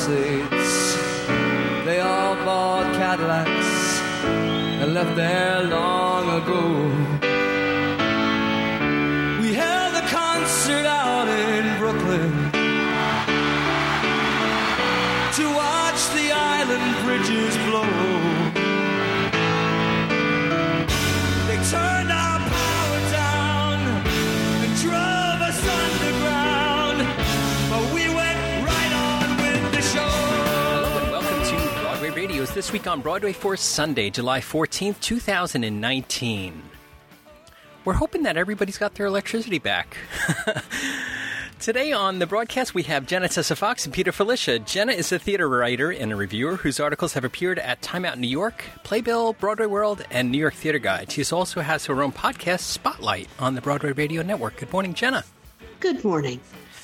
Palisades. They all bought Cadillacs and left there long ago. We held a concert out in Brooklyn to watch the island bridges blow. They turned This Week on Broadway for Sunday, July 14th, 2019. We're hoping that everybody's got their electricity back. Today on the broadcast, we have Jenna Tessa Fox and Peter Filichia. Jenna is a theater writer and a reviewer whose articles have appeared at Time Out New York, Playbill, Broadway World, and New York Theater Guide. She also has her own podcast, Spotlight, on the Broadway Radio Network. Good morning, Jenna. Good morning.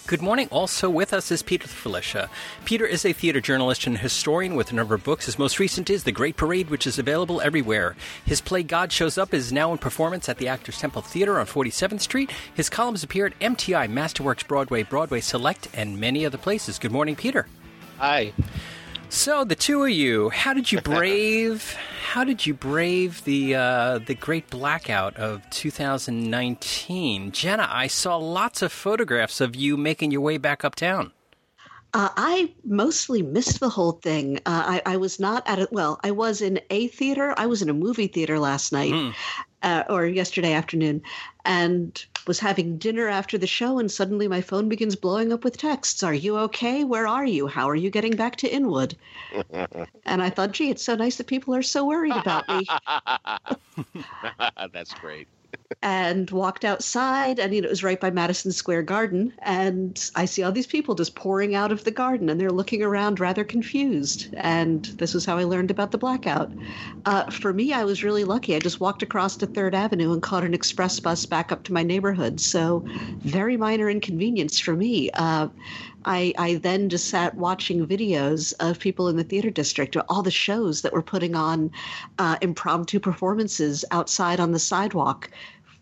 Good morning. Also with us is Peter Filichia. Peter is a theater journalist and historian with a number of books. His most recent is The Great Parade, which is available everywhere. His play God Shows Up is now in performance at the Actors Temple Theater on 47th Street. His columns appear at MTI, Masterworks Broadway, Broadway Select, and many other places. Good morning, Peter. Hi. So the two of you, how did you brave? how did you brave the uh, the great blackout of 2019, Jenna? I saw lots of photographs of you making your way back uptown. Uh, I mostly missed the whole thing. Uh, I, I, was not at it. Well, I was in a theater. I was in a movie theater last night mm. uh, or yesterday afternoon, and was having dinner after the show. And suddenly my phone begins blowing up with texts. Are you okay? Where are you? How are you getting back to Inwood? and I thought, gee, it's so nice that people are so worried about me. That's great and walked outside and you know it was right by madison square garden and i see all these people just pouring out of the garden and they're looking around rather confused and this was how i learned about the blackout. Uh, for me i was really lucky. I just walked across to third avenue and caught an express bus back up to my neighborhood so very minor inconvenience for me. Uh, I, I then just sat watching videos of people in the theater district, all the shows that were putting on uh, impromptu performances outside on the sidewalk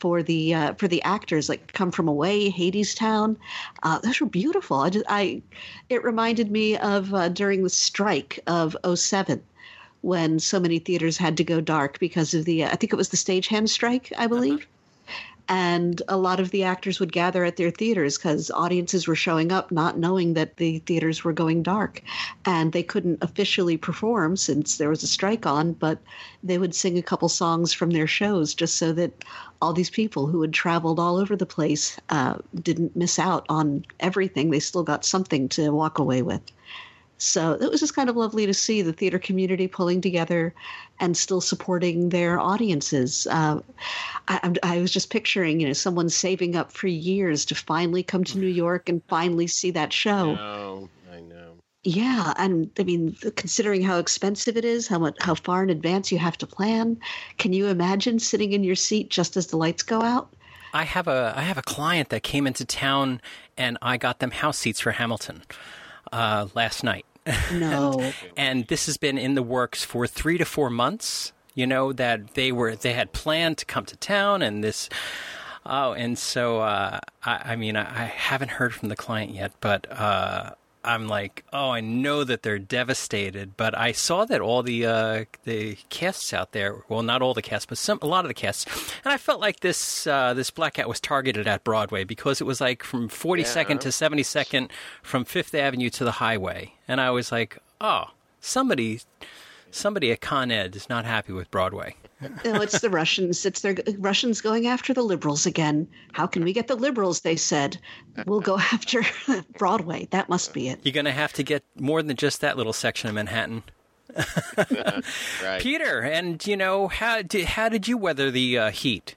for the uh, for the actors like come from away hadestown uh, those were beautiful. I just i it reminded me of uh, during the strike of 07 when so many theaters had to go dark because of the uh, i think it was the stagehand strike i believe. uh-huh and a lot of the actors would gather at their theaters because audiences were showing up not knowing that the theaters were going dark. And they couldn't officially perform since there was a strike on but they would sing a couple songs from their shows just so that all these people who had traveled all over the place uh, didn't miss out on everything. They still got something to walk away with so it was just kind of lovely to see the theater community pulling together and still supporting their audiences. Uh, I, I, was just picturing, you know, someone saving up for years to finally come to New York and finally see that show. I know, I know. Yeah, and I mean, considering how expensive it is, how much, how far in advance you have to plan, can you imagine sitting in your seat just as the lights go out? I have a I have a client that came into town, and I got them house seats for Hamilton uh, last night. No. and, and this has been in the works for three to four months. You know that they were they had planned to come to town, and this. Oh, and so uh, I, I, mean, I, I, haven't heard from the client yet, but uh, I'm like, oh, I know that they're devastated, but I saw that all the uh, the casts out there, well, not all the casts, but some a lot of the casts, and I felt like this uh, this blackout was targeted at Broadway because it was like from 42nd yeah. to 72nd from Fifth Avenue to the Highway, and I was like, oh, somebody somebody at Con Ed is not happy with Broadway. No, it's the Russians. It's their Russians going after the liberals again. How can we get the liberals? They said. We'll go after Broadway. That must be it. You're going to have to get more than just that little section of Manhattan. right. Peter, and you know how did how did you weather the uh, heat?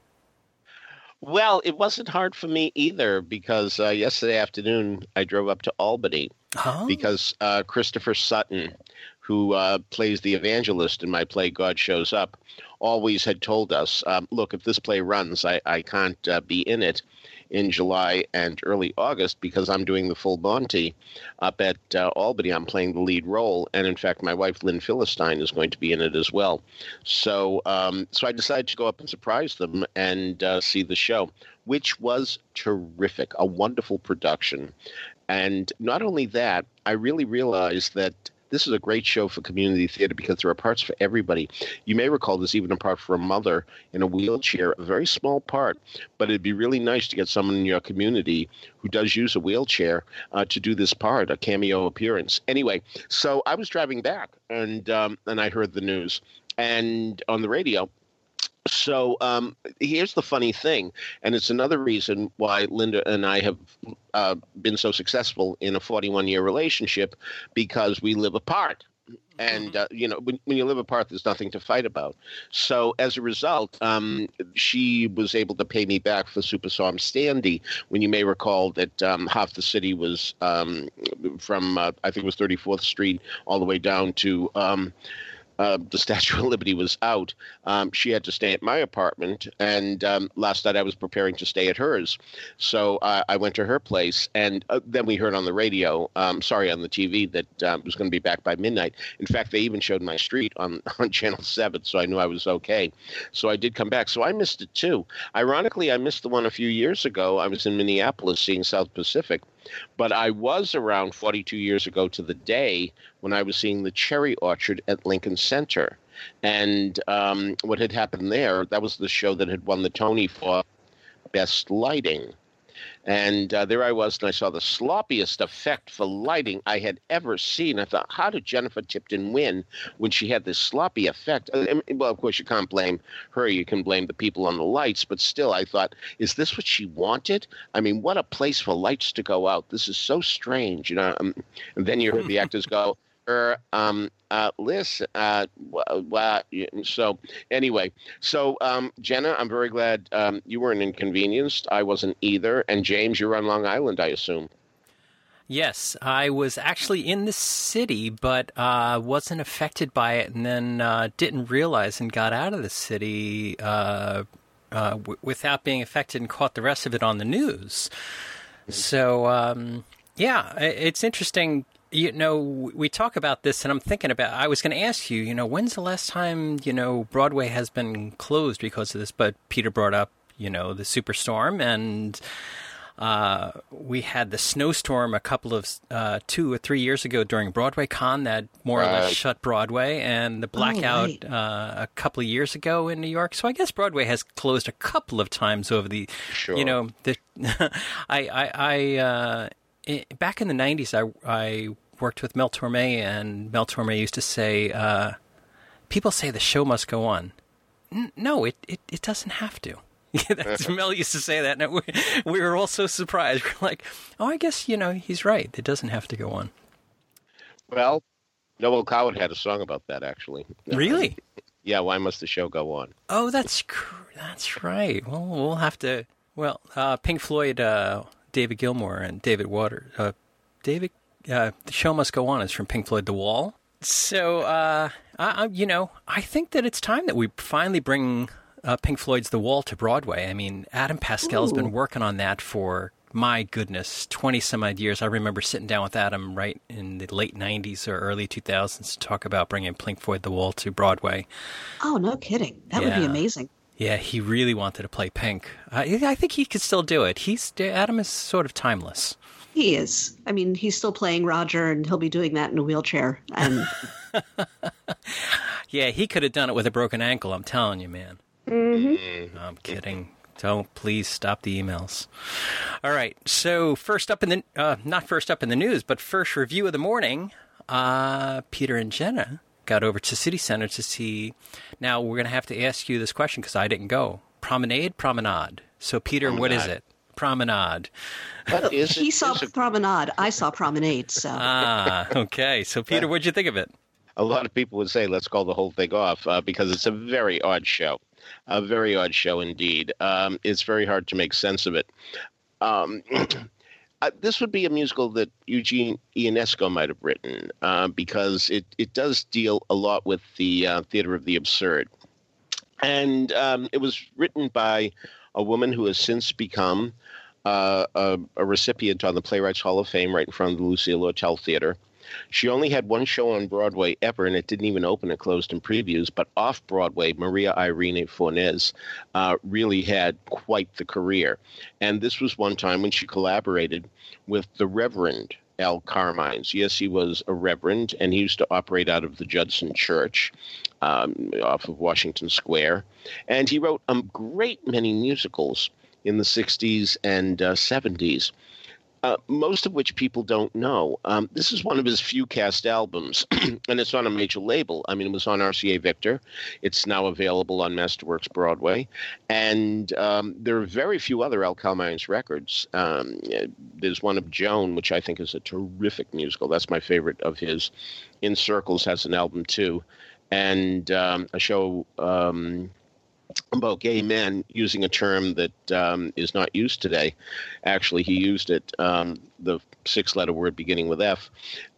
Well, it wasn't hard for me either because uh, yesterday afternoon I drove up to Albany huh? because uh, Christopher Sutton, who uh, plays the evangelist in my play God Shows Up, always had told us, um, look, if this play runs, I, I can't uh, be in it. in July and early August because I'm doing the full Monty up at uh, Albany. I'm playing the lead role, and in fact, my wife Lynn Philistine is going to be in it as well. So, um, so I decided to go up and surprise them and uh, see the show, which was terrific, a wonderful production. And not only that, I really realized that this is a great show for community theater because there are parts for everybody. You may recall there's even a part for a mother in a wheelchair, a very small part, but it'd be really nice to get someone in your community who does use a wheelchair uh, to do this part, a cameo appearance. Anyway, so I was driving back and um, and I heard the news and on the radio so um, here's the funny thing, and it's another reason why Linda and I have uh, been so successful in a 41 year relationship because we live apart. And uh, you know, when, when you live apart, there's nothing to fight about. So as a result, um, she was able to pay me back for Super Superstorm Sandy. When you may recall that um, half the city was um, from, uh, I think it was 34th Street, all the way down to um, uh, the Statue of Liberty was out, um, she had to stay at my apartment. And um, last night I was preparing to stay at hers. So uh, I went to her place. And uh, then we heard on the radio, um, sorry, on the TV, that um, it was going to be back by midnight. In fact, they even showed my street on, on Channel 7. So I knew I was okay. So I did come back. So I missed it too. Ironically, I missed the one a few years ago. I was in Minneapolis seeing South Pacific. But I was around 42 years ago to the day when I was seeing the cherry orchard at Lincoln Center. And um, what had happened there, that was the show that had won the Tony for Best Lighting. And uh, there I was, and I saw the sloppiest effect for lighting I had ever seen. I thought, how did Jennifer Tipton win when she had this sloppy effect? Uh, well, of course, you can't blame her. You can blame the people on the lights. But still, I thought, is this what she wanted? I mean, what a place for lights to go out. This is so strange, you know. Um, and then you heard the actors go, her um, uh, list. Uh, so anyway, so um, Jenna, I'm very glad um, you weren't inconvenienced. I wasn't either. And James, you're on Long Island, I assume. Yes, I was actually in the city, but uh, wasn't affected by it, and then uh, didn't realize and got out of the city uh, uh w- without being affected and caught the rest of it on the news. So, um, yeah, it's interesting you know, we talk about this, and I'm thinking about. I was going to ask you, you know, when's the last time you know Broadway has been closed because of this? But Peter brought up, you know, the superstorm, and uh, we had the snowstorm a couple of uh, two or three years ago during Broadway Con that more or less shut Broadway, and the blackout oh, right. uh, a couple of years ago in New York. So I guess Broadway has closed a couple of times over the, sure. you know, the. I I, I uh, it, back in the 90s, I, I worked with Mel Torme, and Mel Torme used to say, uh, People say the show must go on. N- no, it, it, it doesn't have to. That's, Mel used to say that, and we, we were all so surprised. We're like, oh, I guess, you know, he's right. It doesn't have to go on. Well, Noel Coward had a song about that, actually. Really? yeah, why must the show go on? Oh, that's that's right. Well, we'll have to. Well, uh, Pink Floyd uh, David Gilmour and David Waters. Uh, David, uh, the show must go on is from Pink Floyd, The Wall. So, uh, I, you know, I think that it's time that we finally bring uh, Pink Floyd's The Wall to Broadway. I mean, Adam Pascal's Ooh. been working on that for my goodness, 20 some odd years. I remember sitting down with Adam right in the late 90s or early 2000s to talk about bringing Pink Floyd The Wall to Broadway. Oh, no kidding. That yeah. would be amazing. Yeah, he really wanted to play Pink. I, I think he could still do it. He's Adam is sort of timeless. He is. I mean, he's still playing Roger, and he'll be doing that in a wheelchair. And yeah, he could have done it with a broken ankle. I'm telling you, man. Mm-hmm. I'm kidding. Don't please stop the emails. All right. So first up in the uh, not first up in the news, but first review of the morning. Uh, Peter and Jenna got over to City Center to see. Now we're going to have to ask you this question because I didn't go. Promenade, promenade. So Peter, promenade. what is it? Promenade. What is he it? saw is promenade. I saw promenade. So ah, okay. So Peter, what'd you think of it? A lot of people would say let's call the whole thing off uh, because it's a very odd show, a very odd show indeed. Um, it's very hard to make sense of it. Um, this would be a musical that Eugene Ionesco might have written uh, because it, it does deal a lot with the uh, theater of the absurd. And um, it was written by a woman who has since become uh, a, a recipient on the Playwrights Hall of Fame right in front of the Lucille Lortel Theater. She only had one show on Broadway ever, and it didn't even open. It closed in previews. But off Broadway, Maria Irene Fornes uh, really had quite the career. And this was one time when she collaborated with the Reverend Al Carmines. Yes, he was a reverend, and he used to operate out of the Judson Church um, off of Washington Square. And he wrote a great many musicals in the 60s and uh, 70s uh, most of which people don't know. Um, this is one of his few cast albums, and it's on a major label. I mean, it was on RCA Victor. It's now available on Masterworks Broadway, and um, there are very few other Al Carmines records. Um, there's one of Joan, which I think is a terrific musical. That's my favorite of his. In Circles has an album too, and um, a show um, about gay men using a term that um, is not used today. Actually, he used it, um, the six letter word beginning with F.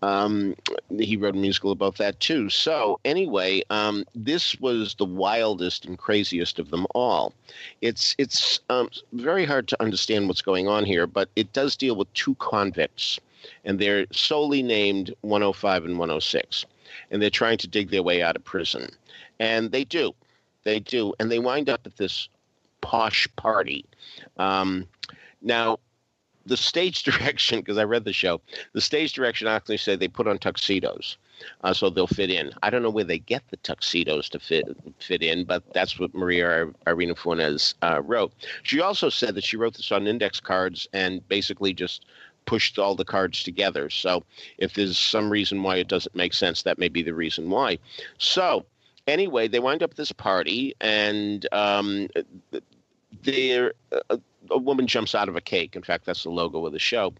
Um, he wrote a musical about that too. So, anyway, um, this was the wildest and craziest of them all. It's, it's um, very hard to understand what's going on here, but it does deal with two convicts, and they're solely named 105 and 106. And they're trying to dig their way out of prison. And they do they do, and they wind up at this posh party. Um, now, the stage direction, because I read the show, the stage direction actually said they put on tuxedos. Uh, so they'll fit in. I don't know where they get the tuxedos to fit fit in, but that's what Maria Irene Fornes uh, wrote. She also said that she wrote this on index cards and basically just pushed all the cards together. So if there's some reason why it doesn't make sense, that may be the reason why. So anyway, they wind up at this party, and um, there a, woman jumps out of a cake. In fact, that's the logo of the show,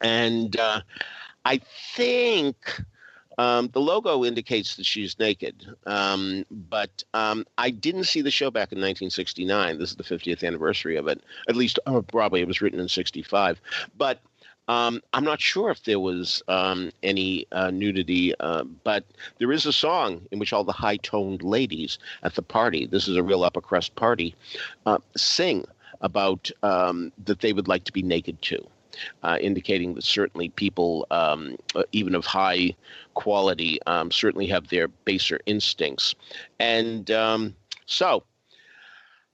and uh, I think. Um, the logo indicates that she's naked, um, but um, I didn't see the show back in 1969. This is the 50th anniversary of it. At least probably it was written in 65. But um, I'm not sure if there was um, any uh, nudity, uh, but there is a song in which all the high toned ladies at the party, this is a real upper crust party, uh, sing about um, that they would like to be naked too. Uh, indicating that certainly people, um, uh, even of high quality, um, certainly have their baser instincts. And um, so,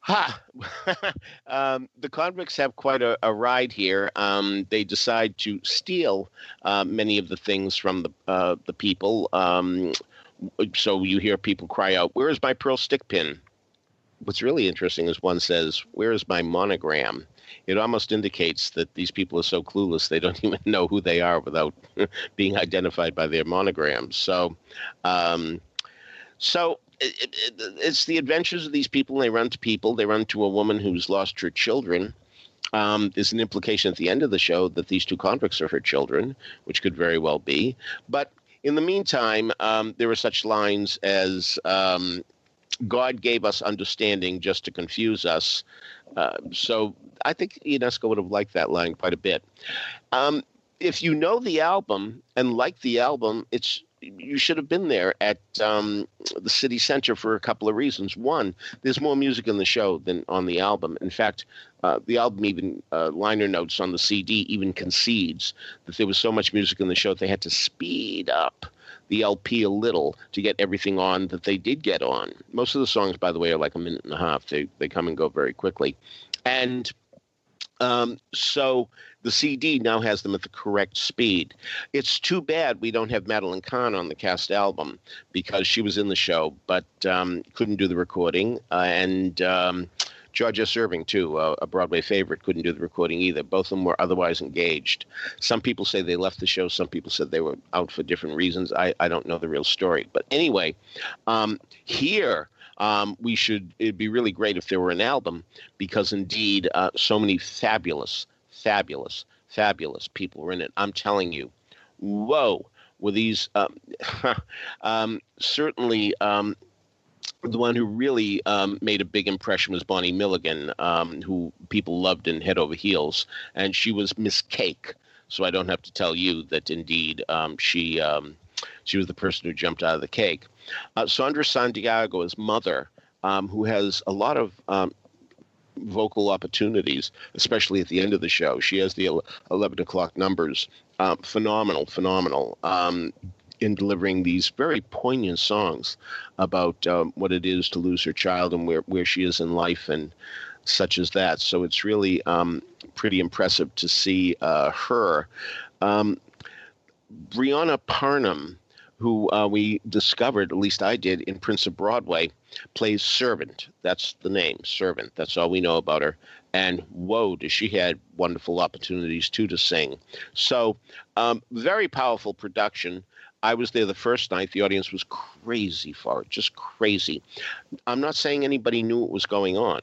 Ha! um, the convicts have quite a, a ride here. Um, they decide to steal uh, many of the things from the uh, the people. Um, so you hear people cry out, "Where is my pearl stick pin?" What's really interesting is one says, "Where is my monogram?" It almost indicates that these people are so clueless they don't even know who they are without being identified by their monograms. So, um, so it, it, it's the adventures of these people. They run to people. They run to a woman who's lost her children. Um, there's an implication at the end of the show that these two convicts are her children, which could very well be. But in the meantime, um, there are such lines as um, God gave us understanding just to confuse us. Uh, so I think Ionesco would have liked that line quite a bit. Um, if you know the album and like the album, it's you should have been there at um, the city center for a couple of reasons. One, there's more music in the show than on the album. In fact, uh, the album even uh, liner notes on the CD even concedes that there was so much music in the show that they had to speed up the LP a little to get everything on that they did get on. Most of the songs, by the way, are like a minute and a half. They they come and go very quickly, and um, so the CD now has them at the correct speed. It's too bad we don't have Madeline Kahn on the cast album because she was in the show but um, couldn't do the recording. Uh, and um, George S. Irving, too, uh, a Broadway favorite, couldn't do the recording either. Both of them were otherwise engaged. Some people say they left the show. Some people said they were out for different reasons. I, I don't know the real story. But anyway, um, here um, we should it'd be really great if there were an album because indeed uh, so many fabulous fabulous, fabulous people were in it. I'm telling you, whoa, were these um, um, certainly. Um, the one who really um, made a big impression was Bonnie Milligan, um, who people loved in Head Over Heels, and she was Miss Cake. So I don't have to tell you that indeed um, she she was the person who jumped out of the cake. Uh, Sandra Santiago mother, um, who has a lot of um, vocal opportunities, especially at the end of the show. She has the 11 o'clock numbers. Um, phenomenal, phenomenal. Um, in delivering these very poignant songs about um, what it is to lose her child and where, where she is in life and such as that. So it's really um, pretty impressive to see uh, her. Um, Bryonha Parham, who uh, we discovered, at least I did, in Prince of Broadway, plays Servant. That's the name, Servant. That's all we know about her. And whoa, does she had wonderful opportunities too to sing. So, um, very powerful production. I was there the first night. The audience was crazy for it, just crazy. I'm not saying anybody knew what was going on.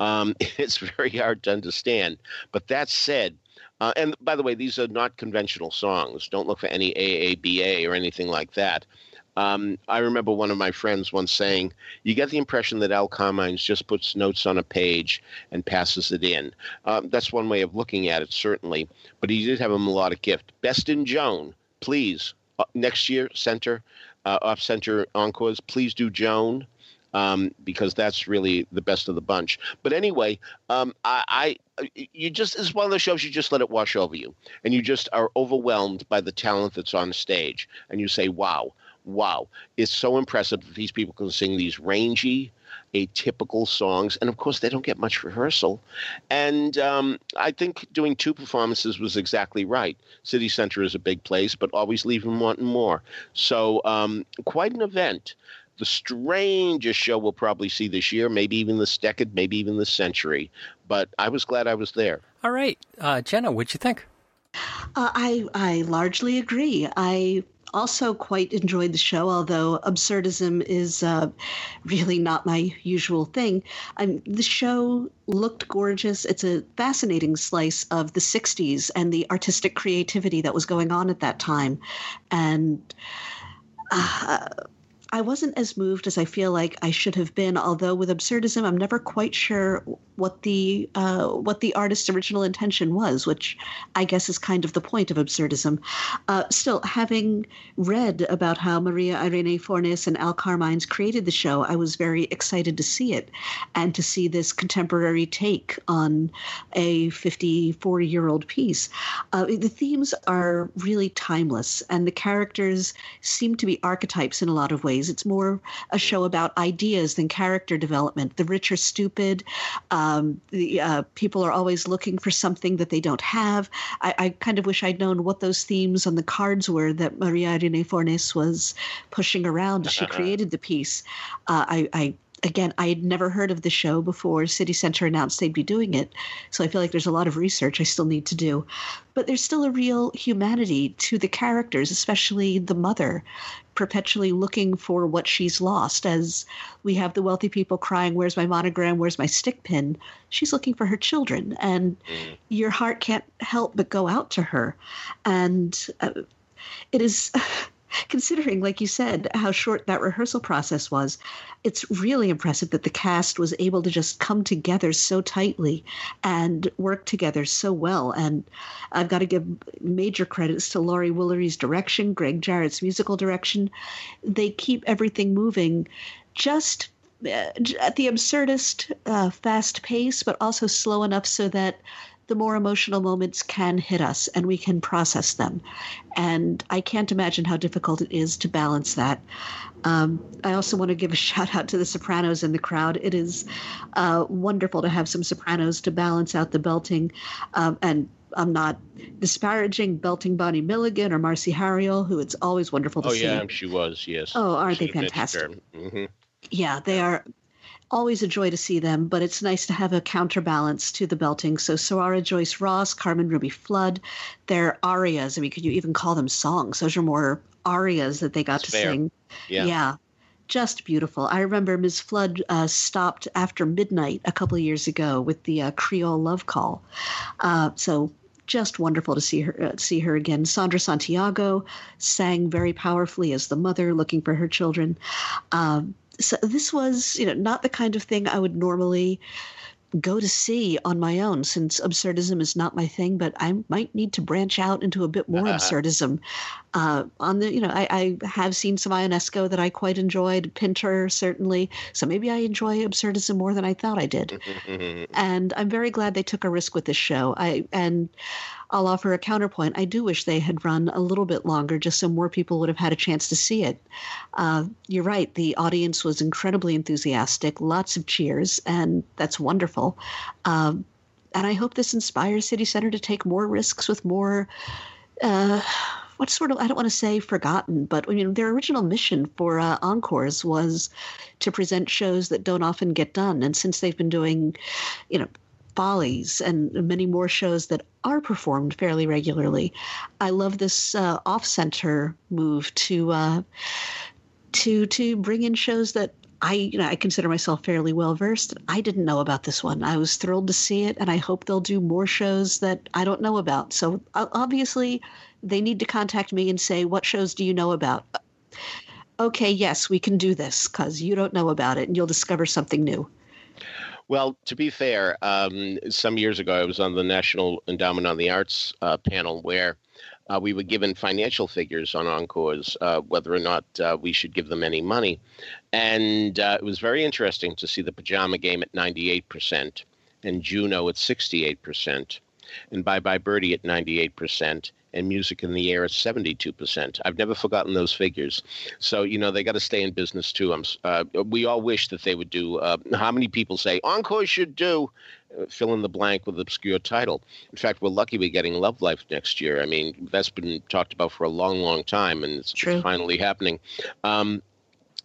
Um, it's very hard to understand. But that said, uh, and by the way, these are not conventional songs. Don't look for any AABA or anything like that. Um, I remember one of my friends once saying, "You get the impression that Al Carmines just puts notes on a page and passes it in." Um, that's one way of looking at it, certainly. But he did have a melodic gift. Best in Joan, please. Uh, next year, center, uh, off center encores, please do Joan. Um, because that's really the best of the bunch. But anyway, um, I, I, you just it's one of those shows you just let it wash over you, and you just are overwhelmed by the talent that's on stage, and you say, "Wow, wow, it's so impressive that these people can sing these rangy, atypical songs. And of course, they don't get much rehearsal. And um, I think doing two performances was exactly right. City Center is a big place, but always leave them wanting more. So, um, quite an event. The strangest show we'll probably see this year, maybe even this decade, maybe even this century. But I was glad I was there. All right. Uh, Jenna, what'd you think? Uh, I I largely agree. I also quite enjoyed the show, although absurdism is uh, really not my usual thing. Um, the show looked gorgeous. It's a fascinating slice of the 60s and the artistic creativity that was going on at that time. And. Uh, I wasn't as moved as I feel like I should have been. Although with absurdism, I'm never quite sure what the uh, what the artist's original intention was, which I guess is kind of the point of absurdism. Uh, still, having read about how Maria Irene Fornes and Al Carmines created the show, I was very excited to see it and to see this contemporary take on a 54 year old piece. Uh, the themes are really timeless, and the characters seem to be archetypes in a lot of ways it's more a show about ideas than character development. The rich are stupid. Um, the uh, people are always looking for something that they don't have. I, I, kind of wish I'd known what those themes on the cards were that Maria Irene Fornes was pushing around as she created the piece. Uh, I, I again, I had never heard of the show before City Center announced they'd be doing it. So I feel like there's a lot of research I still need to do. But there's still a real humanity to the characters, especially the mother, perpetually looking for what she's lost. As we have the wealthy people crying, Where's my monogram? Where's my stick pin? She's looking for her children. And mm. your heart can't help but go out to her. And uh, it is. considering, like you said, how short that rehearsal process was, it's really impressive that the cast was able to just come together so tightly and work together so well. And I've got to give major credits to Laurie Woolery's direction, Greg Jarrett's musical direction. They keep everything moving just uh, at the absurdist uh, fast pace, but also slow enough so that the more emotional moments can hit us and we can process them. And I can't imagine how difficult it is to balance that. Um, I also want to give a shout out to the sopranos in the crowd. It is uh, wonderful to have some sopranos to balance out the belting. Um, and I'm not disparaging belting Bonnie Milligan or Marcy Harriell, who it's always wonderful to oh, see. Oh, yeah, she was, yes. Oh, aren't they fantastic? Mm-hmm. Yeah, they are always a joy to see them, but it's nice to have a counterbalance to the belting. So Zoara Joyce Ross, Carmen Ruby Floyd, they're arias. I mean, could you even call them songs? Those are more arias that they got That's to fair. sing. Yeah. yeah. Just beautiful. I remember Ms. Floyd uh, stopped after midnight a couple of years ago with the uh, Creole Love Call. Uh, so just wonderful to see her uh, see her again. Sandra Santiago sang very powerfully as the mother looking for her children. Um, so this was you know not the kind of thing I would normally go to see on my own since absurdism is not my thing but i might need to branch out into a bit more absurdism. Uh, on the you know I, I have seen some ionesco that i quite enjoyed pinter certainly. So maybe i enjoy absurdism more than i thought i did. And i'm very glad they took a risk with this show. I and I'll offer a counterpoint. I do wish they had run a little bit longer, just so more people would have had a chance to see it. Uh, you're right. The audience was incredibly enthusiastic, lots of cheers, and that's wonderful. Um, and I hope this inspires City Center to take more risks with more. Uh, what sort of I don't want to say forgotten, but I mean their original mission for uh, encores was to present shows that don't often get done, and since they've been doing, you know, Follies and many more shows that are performed fairly regularly. I love this uh, off-center move to uh, to to bring in shows that I you know I consider myself fairly well versed. I didn't know about this one. I was thrilled to see it, and I hope they'll do more shows that I don't know about. So obviously, they need to contact me and say what shows do you know about. Okay, yes, we can do this because you don't know about it, and you'll discover something new. Well, to be fair, um, some years ago I was on the National Endowment on the Arts uh, panel where uh, we were given financial figures on encores, uh, whether or not uh, we should give them any money. And uh, it was very interesting to see the pajama game at 98% and Juno at 68% and Bye Bye Birdie at 98% and music in the air at 72%. I've never forgotten those figures. So, you know, they got to stay in business too. I'm, uh, we all wish that they would do. Uh, how many people say Encore should do? Uh, fill in the blank with obscure title. In fact, we're lucky we're getting Love Life next year. I mean, that's been talked about for a long, long time, and it's True. finally happening. Um,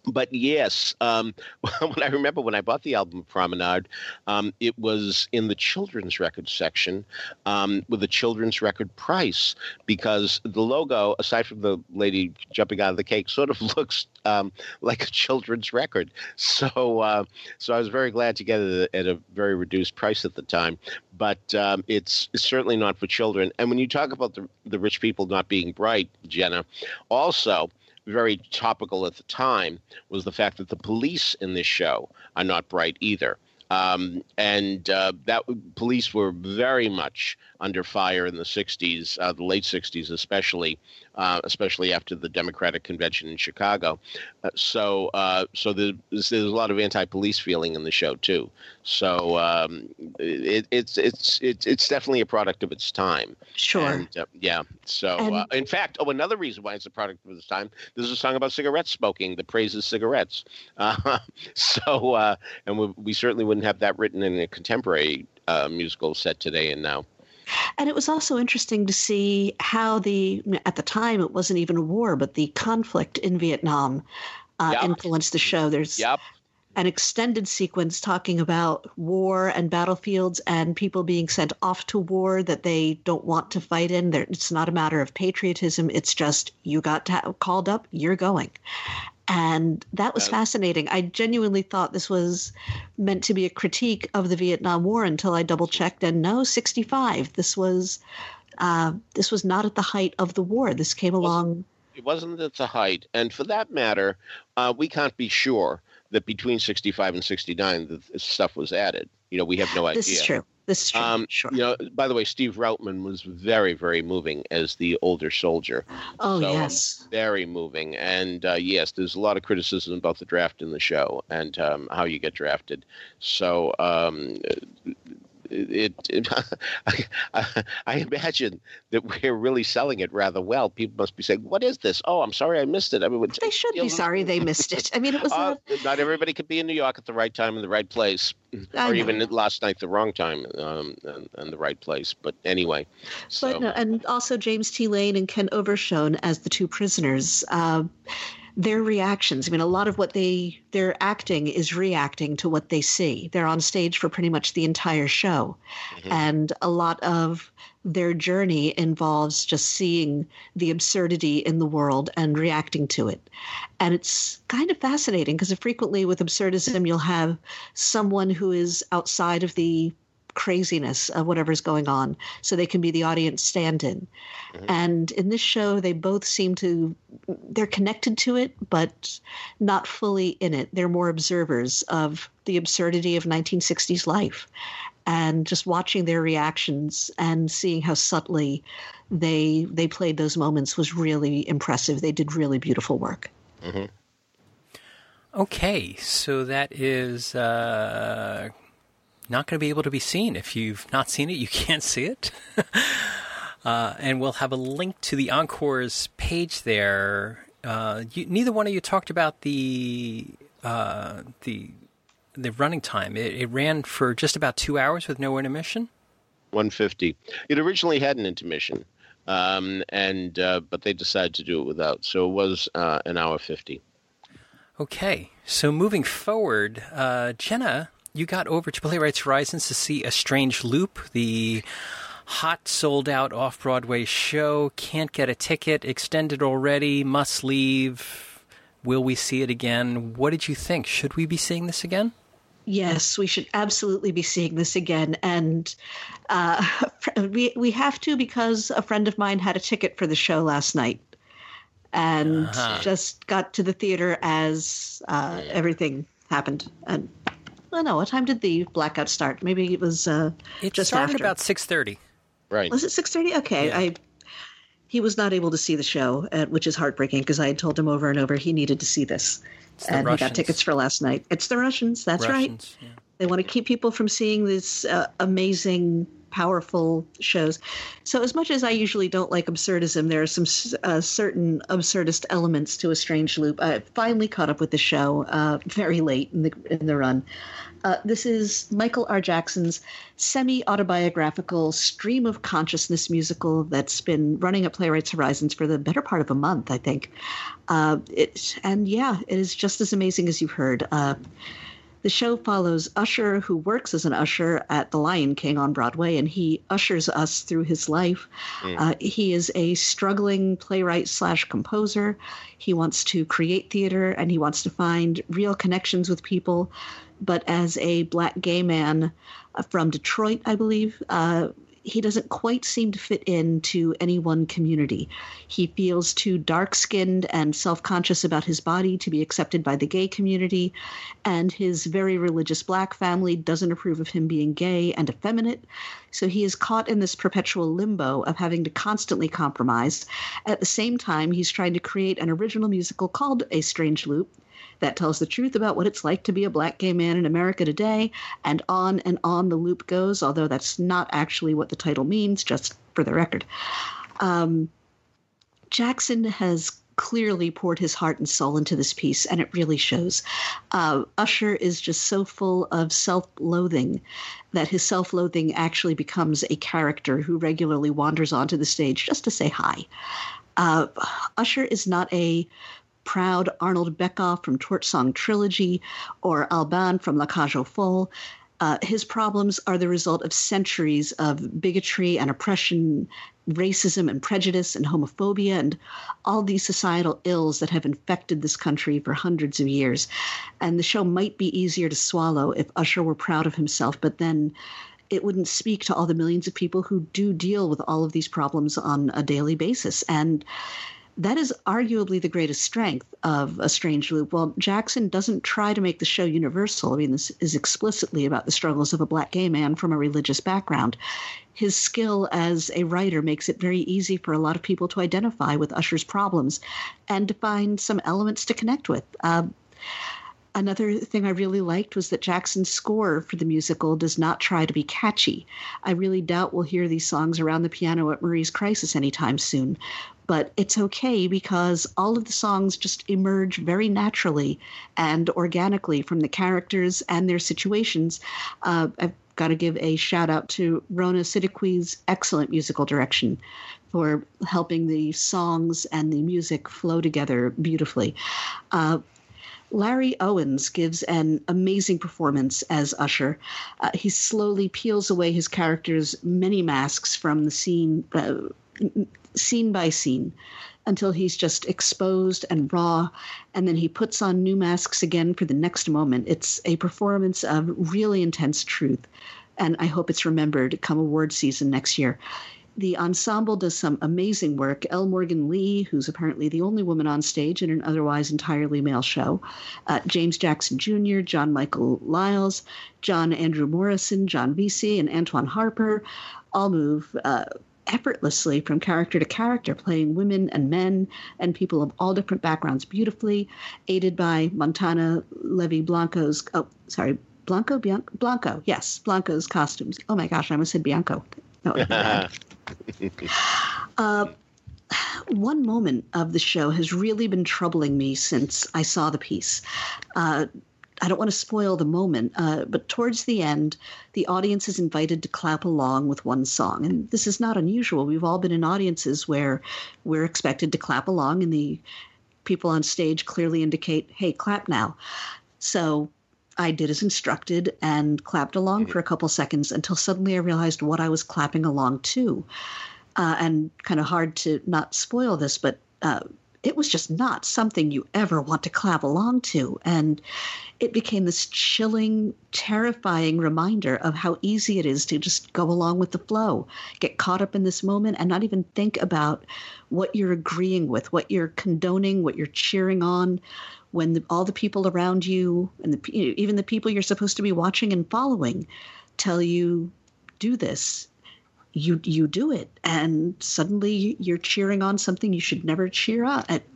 but yes, um, when I remember when I bought the album Promenade, um, it was in the children's record section um, with a children's record price because the logo, aside from the lady jumping out of the cake, sort of looks um, like a children's record. So, uh, so I was very glad to get it at a very reduced price at the time. But um, it's, it's certainly not for children. And when you talk about the the rich people not being bright, Jenna, also very topical at the time was the fact that the police in this show are not bright either. Um, and uh, that police were very much under fire in the 60s, uh, the late 60s especially, uh, especially after the Democratic convention in Chicago. Uh, so, uh, so there's, there's, a lot of anti-police feeling in the show too. So um, it, it's it's it's it's definitely a product of its time. Sure. And, uh, yeah. So, uh, in fact, oh, another reason why it's a product of its time. There's a song about cigarette smoking that praises cigarettes. so, and we, we certainly wouldn't have that written in a contemporary musical set today and now. And it was also interesting to see how the, at the time, it wasn't even a war, but the conflict in Vietnam uh, yep. influenced the show. There's yep. an extended sequence talking about war and battlefields and people being sent off to war that they don't want to fight in. It's not a matter of patriotism. It's just you got to, called up, you're going. And that was fascinating. I genuinely thought this was meant to be a critique of the Vietnam War until I double checked, and no, 65. This was uh, this was not at the height of the war. This came along. It wasn't at the height, and for that matter, uh, we can't be sure that between 65 and 69 the stuff was added. You know, we have no idea. This is true. This is true. Um, sure. You know, by the way, Steve Routman was very, very moving as the older soldier. Oh so, yes, um, very moving. And uh, yes, there's a lot of criticism about the draft in the show and um, how you get drafted. So um, it, it I, I, imagine that we're really selling it rather well. People must be saying, "What is this? Oh, I'm sorry, I missed it." I mean, they should be sorry they missed it. I mean, it was uh, not... not everybody could be in New York at the right time in the right place, I or know. even last night the wrong time um, and, and, the right place. But anyway, so. but no, and also James T. Lane and Ken Overshone as the two prisoners. Uh, their reactions. I mean, a lot of what they their acting is reacting to what they see. They're on stage for pretty much the entire show, mm-hmm. and a lot of their journey involves just seeing the absurdity in the world and reacting to it. And it's kind of fascinating because frequently with absurdism, you'll have someone who is outside of the craziness of whatever's going on so they can be the audience stand in. And in this show, they both seem to, they're connected to it, but not fully in it. They're more observers of the absurdity of 1960s life. And just watching their reactions and seeing how subtly they they played those moments was really impressive. They did really beautiful work. Okay, so that is uh, not going to be able to be seen. If you've not seen it, you can't see it. uh, and we'll have a link to the Encore's page there. Uh, you, neither one of you talked about the uh, the the running time. It, it ran for just about two hours with no intermission. 150. It originally had an intermission, um, and uh, but they decided to do it without. So it was uh, an hour 50. Okay, so moving forward, uh, Jenna, you got over to Playwrights Horizons to see A Strange Loop, the hot sold out off Broadway show. Can't get a ticket, extended already, must leave. Will we see it again? What did you think? Should we be seeing this again? Yes, we should absolutely be seeing this again, and uh, we we have to because a friend of mine had a ticket for the show last night, and Uh-huh. just got to the theater as uh, everything happened. And well, no, what time did the blackout start? Maybe it was uh, It just started after. about six thirty. Right. Was it six thirty? Okay, Yeah. I. He was not able to see the show, uh, which is heartbreaking because I had told him over and over he needed to see this, the and he got tickets for last night. It's the Russians. That's right. Yeah. They want to keep people from seeing this uh, amazing, powerful shows. So, as much as I usually don't like absurdism, there are some uh, certain absurdist elements to A Strange Loop. I finally caught up with the show uh, very late in the in the run. Uh, this is Michael R. Jackson's semi autobiographical stream of consciousness musical that's been running at Playwrights Horizons for the better part of a month, I think. Uh, it, and yeah, it is just as amazing as you've heard. The show follows Usher, who works as an usher at the Lion King on Broadway, and he ushers us through his life. Uh, he is a struggling playwright slash composer. He wants to create theater and he wants to find real connections with people. But as a black gay man uh, from Detroit, I believe, uh, he doesn't quite seem to fit into any one community. He feels too dark skinned and self conscious about his body to be accepted by the gay community, and his very religious black family doesn't approve of him being gay and effeminate. So he is caught in this perpetual limbo of having to constantly compromise. At the same time, he's trying to create an original musical called A Strange Loop that tells the truth about what it's like to be a black gay man in America today, and on and on the loop goes, although that's not actually what the title means, just for the record. Um, Jackson has clearly poured his heart and soul into this piece, and it really shows. Uh, Usher is just so full of self loathing that his self loathing actually becomes a character who regularly wanders onto the stage just to say hi. Uh, Usher is not a proud Arnold Beckoff from Torch Song Trilogy or Albin from La Cage aux Folles. Uh, his problems are the result of centuries of bigotry and oppression, racism and prejudice and homophobia, and all these societal ills that have infected this country for hundreds of years. And the show might be easier to swallow if Usher were proud of himself, but then it wouldn't speak to all the millions of people who do deal with all of these problems on a daily basis. And that is arguably the greatest strength of A Strange Loop. Well, Jackson doesn't try to make the show universal. I mean, this is explicitly about the struggles of a black gay man from a religious background. His skill as a writer makes it very easy for a lot of people to identify with Usher's problems and to find some elements to connect with. Uh, Another thing I really liked was that Jackson's score for the musical does not try to be catchy. I really doubt we'll hear these songs around the piano at Marie's Crisis anytime soon. But it's okay because all of the songs just emerge very naturally and organically from the characters and their situations. Uh, I've got to give a shout out to Rona Siddiqui's excellent musical direction for helping the songs and the music flow together beautifully. Uh, Larry Owens gives an amazing performance as Usher. Uh, he slowly peels away his character's many masks from the scene, uh, scene by scene. until he's just exposed and raw, and then he puts on new masks again for the next moment. It's a performance of really intense truth, and I hope it's remembered come award season next year. The ensemble does some amazing work. L. Morgan Lee, who's apparently the only woman on stage in an otherwise entirely male show, uh, James Jackson Jr., John Michael Lyles, John Andrew Morrison, John Veasey, and Antoine Harper all move uh, effortlessly from character to character, playing women and men and people of all different backgrounds beautifully, aided by Montana Levi Blanco's, oh, sorry, Blanco? Bianco? Blanco, yes, Blanco's costumes. Oh my gosh, I almost said Bianco. Bad. uh, one moment of the show has really been troubling me since I saw the piece. Uh, I don't want to spoil the moment, uh, but towards the end, the audience is invited to clap along with one song. And this is not unusual. We've all been in audiences where we're expected to clap along, and the people on stage clearly indicate, hey, clap now. So I did as instructed and clapped along for a couple seconds until suddenly I realized what I was clapping along to. Uh, and kind of hard to not spoil this, but uh, it was just not something you ever want to clap along to. And it became this chilling, terrifying reminder of how easy it is to just go along with the flow, get caught up in this moment, and not even think about what you're agreeing with, what you're condoning, what you're cheering on. When the, all the people around you, and the, even the people you're supposed to be watching and following, tell you, do this, you you do it. And suddenly you're cheering on something you should never cheer on. It,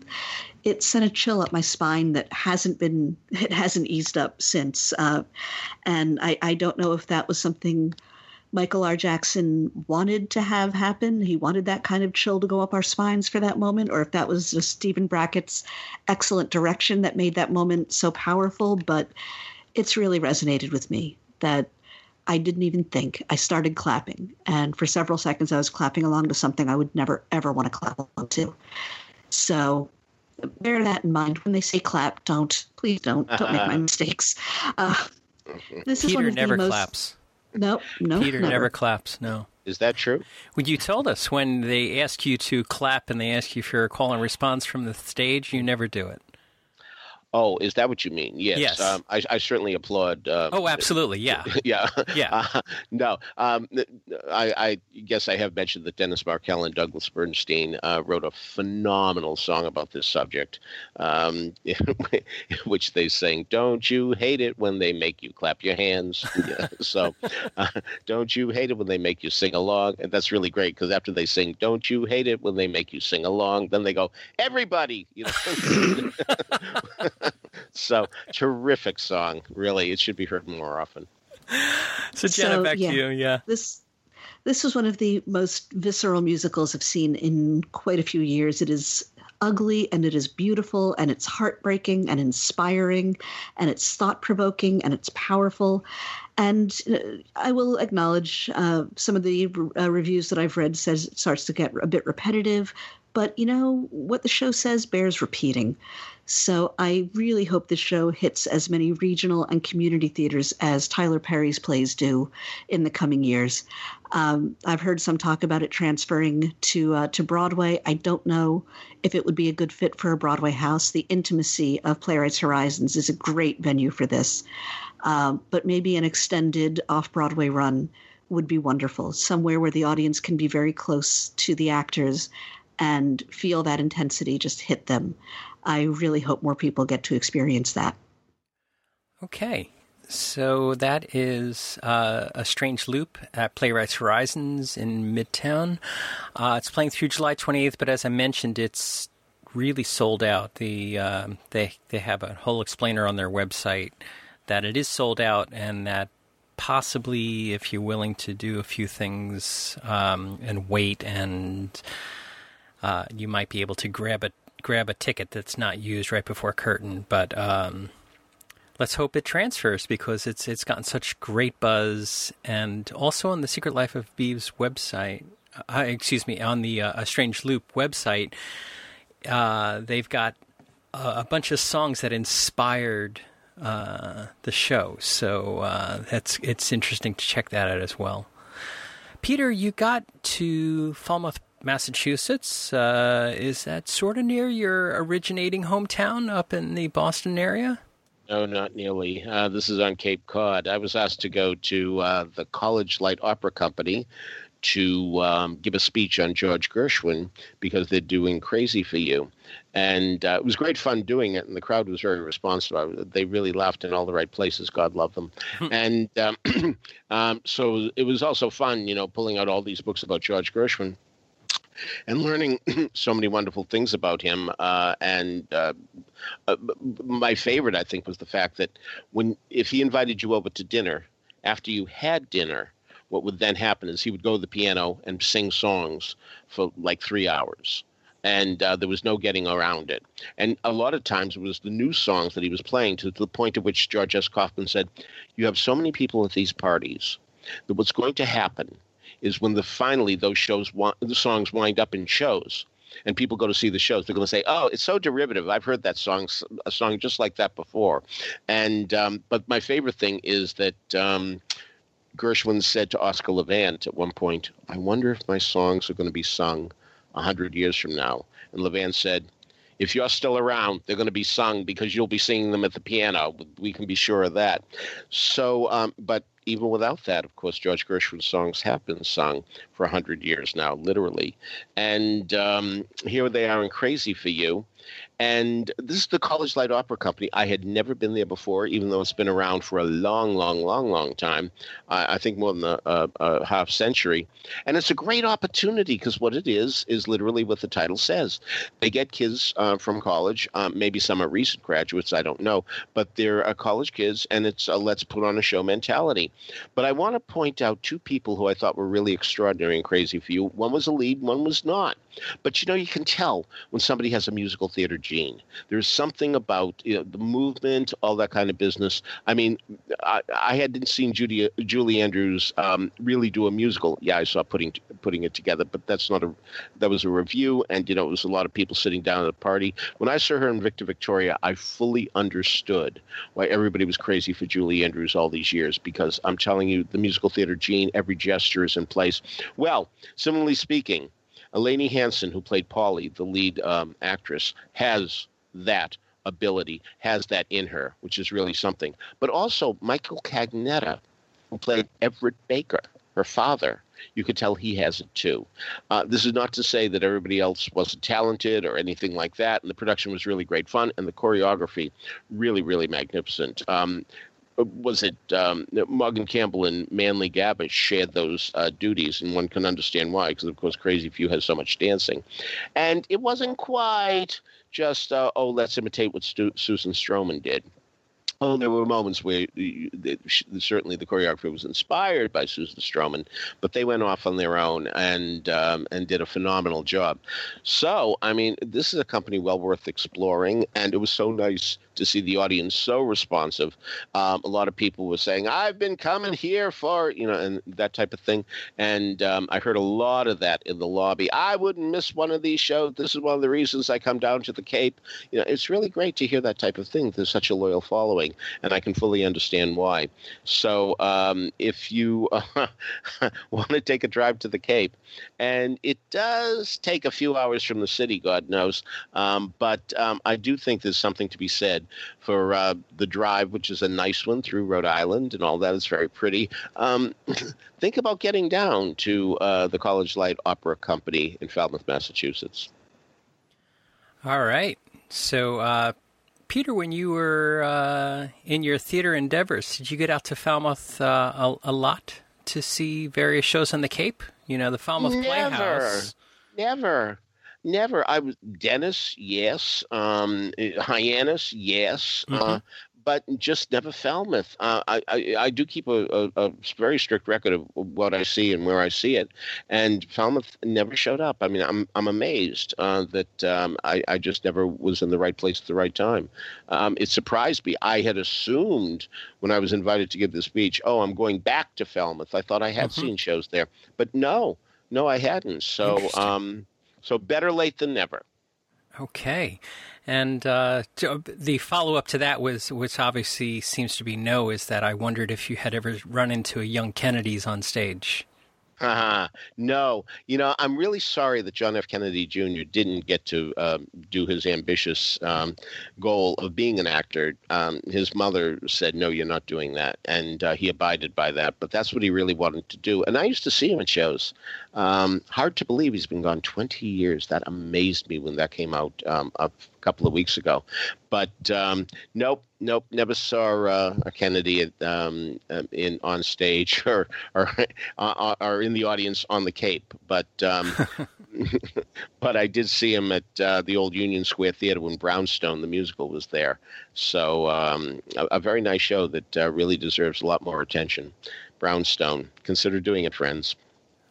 it sent a chill up my spine that hasn't been it hasn't eased up since. Uh, and I, I don't know if that was something michael r jackson wanted to have happen he wanted that kind of chill to go up our spines for that moment or if that was just stephen brackett's excellent direction that made that moment so powerful but it's really resonated with me that I didn't even think. I started clapping, and for several seconds, I was clapping along to something I would never ever want to clap along to. So bear that in mind when they say clap. Don't please don't don't make my mistakes. Uh, this Peter is one of never the most, claps. No, no, Peter never. never claps. No. Is that true? Well, you told us when they ask you to clap and they ask you for a call and response from the stage, you never do it. Oh, is that what you mean? Yes. yes. Um, I, I, certainly applaud. Uh, oh, absolutely. Yeah. yeah. Yeah. Uh, no, um, I, I, guess I have mentioned that Dennis Markell and Douglas Bernstein uh, wrote a phenomenal song about this subject, um, which they sing, Don't you hate it when they make you clap your hands? yeah. So, uh, don't you hate it when they make you sing along? And that's really great because after they sing, Don't you hate it when they make you sing along? Then they go, Everybody! You know? so terrific song. Really, it should be heard more often. So Jenna, so, back yeah, to you. Yeah, this this was one of the most visceral musicals I've seen in quite a few years. It is ugly and it is beautiful and it's heartbreaking and inspiring and it's thought provoking and it's powerful. And uh, I will acknowledge uh, some of the uh, reviews that I've read says it starts to get a bit repetitive, but you know what the show says bears repeating. So I really hope the show hits as many regional and community theaters as Tyler Perry's plays do in the coming years. Um, I've heard some talk about it transferring to uh, to Broadway. I don't know if it would be a good fit for a Broadway house. The intimacy of Playwrights Horizons is a great venue for this, um, but maybe an extended off Broadway run would be wonderful. Somewhere where the audience can be very close to the actors and feel that intensity just hit them. I really hope more people get to experience that. Okay. So that is uh, a strange loop at Playwrights Horizons in Midtown. Uh, it's playing through July 28th, but as I mentioned, it's really sold out. The um, they they have a whole explainer on their website that it is sold out, and that possibly if you're willing to do a few things um, and wait, and uh, you might be able to grab a grab a ticket that's not used right before curtain, but um, let's hope it transfers because it's it's gotten such great buzz, and also on the Secret Life of Bees website, uh, excuse me, on the uh, A Strange Loop website, uh, they've got a, a, bunch of songs that inspired uh, the show, so uh, that's it's interesting to check that out as well. Peter, you got to Falmouth Massachusetts. Uh, is that sort of near your originating hometown up in the Boston area? No, not nearly. Uh, this is on Cape Cod. I was asked to go to uh, the College Light Opera Company to um, give a speech on George Gershwin because they're doing Crazy for You. And uh, it was great fun doing it, and the crowd was very responsive. They really laughed in all the right places. God love them. and um, um, so it was also fun, you know, pulling out all these books about George Gershwin and learning so many wonderful things about him. Uh, and uh, uh, my favorite, I think, was the fact that when if he invited you over to dinner after you had dinner, what would then happen is he would go to the piano and sing songs for like three hours. And uh, there was no getting around it. And a lot of times it was the new songs that he was playing to, to the point at which George S. Kaufman said, You have so many people at these parties that what's going to happen is when the finally those shows the songs wind up in shows and people go to see the shows. They're going to say oh it's so derivative. I've heard that song a song just like that before. And um, but my favorite thing is that um, gershwin said to oscar levant at one point i wonder if my songs are going to be sung a hundred years from now. And levant said if you're still around, they're going to be sung because you'll be singing them at the piano. We can be sure of that. So, um, but even without that, of course, George Gershwin's songs have been sung for 100 years now, literally. And um, here they are in Crazy for You. And this is the College Light Opera Company. I had never been there before, even though it's been around for a long, long, long, long time. Uh, I think more than a, a, a, half century. And it's a great opportunity because what it is is literally what the title says. They get kids uh, from college, um, maybe some are recent graduates, I don't know, but they're uh, college kids, and it's a let's put on a show mentality. But I want to point out two people who I thought were really extraordinary and crazy for you. One was a lead, one was not. But you know, you can tell when somebody has a musical theater gene. There's something about you know, the movement, all that kind of business. I mean, I, I hadn't seen Judy, Julie Andrews um, really do a musical. Yeah, I saw putting putting it together, but that's not a. That was a review, and you know, it was a lot of people sitting down at a party. When I saw her in Victor Victoria, I fully understood why everybody was crazy for Julie Andrews all these years because I'm telling you, the musical theater gene, every gesture is in place. Well, similarly speaking, Elaine Hansen, who played Polly, the lead um, actress, has that ability, has that in her, which is really something. But also Michael Cagnetta, who played Everett Baker, her father. You could tell he has it too. Uh, this is not to say that everybody else wasn't talented or anything like that. And the production was really great fun, and the choreography really, really magnificent. Um, was it um, Morgan Campbell and Manly Gabbish shared those uh, duties, and one can understand why, because of course Crazy Few has so much dancing, and it wasn't quite just uh, oh let's imitate what Stu- Susan Stroman did. Oh, there were moments where certainly the choreography was inspired by Susan Stroman, but they went off on their own and um, and did a phenomenal job. So, I mean, this is a company well worth exploring, and it was so nice to see the audience so responsive. Um, a lot of people were saying, "I've been coming here for you know," and that type of thing. And um, I heard a lot of that in the lobby. I wouldn't miss one of these shows. This is one of the reasons I come down to the Cape. You know, it's really great to hear that type of thing. There's such a loyal following, and I can fully understand why. So, um, if you uh, want to take a drive to the Cape, and it does take a few hours from the city, God knows, um, but um, I do think there's something to be said for uh, the drive, which is a nice one through Rhode Island and all that. It's very pretty. Um, think about getting down to uh, the College Light Opera Company in Falmouth, Massachusetts. All right. So, uh, Peter, when you were uh, in your theater endeavors, did you get out to Falmouth uh, a, a, lot to see various shows on the Cape? You know, the Falmouth Never. Playhouse. Never. Never. I was Dennis, yes. Um, Hyannis, yes. Uh, mm-hmm. Uh, but just never Falmouth. Uh, I, I, I do keep a, a, a, very strict record of what I see and where I see it, and Falmouth never showed up. I mean, I'm I'm amazed uh, that um, I I just never was in the right place at the right time. Um, it surprised me. I had assumed when I was invited to give the speech, oh, I'm going back to Falmouth. I thought I had mm-hmm. seen shows there, but no, no, I hadn't. So. Um, so better late than never. Okay. And uh, the follow up to that was, which obviously seems to be no, is that I wondered if you had ever run into a young Kennedy's on stage. Uh, no, you know, I'm really sorry that John F. Kennedy Jr. didn't get to um, do his ambitious um, goal of being an actor. Um, his mother said, "No, you're not doing that," and uh, he abided by that. But that's what he really wanted to do. And I used to see him in shows. Um, hard to believe he's been gone 20 years. That amazed me when that came out um, a couple of weeks ago. But um, nope, nope, never saw uh, Kennedy at, um, um, in on stage or or, uh, or in the audience on the Cape. But um, but I did see him at uh, the old Union Square Theater when Brownstone the musical was there. So um, a, a, very nice show that uh, really deserves a lot more attention. Brownstone, consider doing it, friends.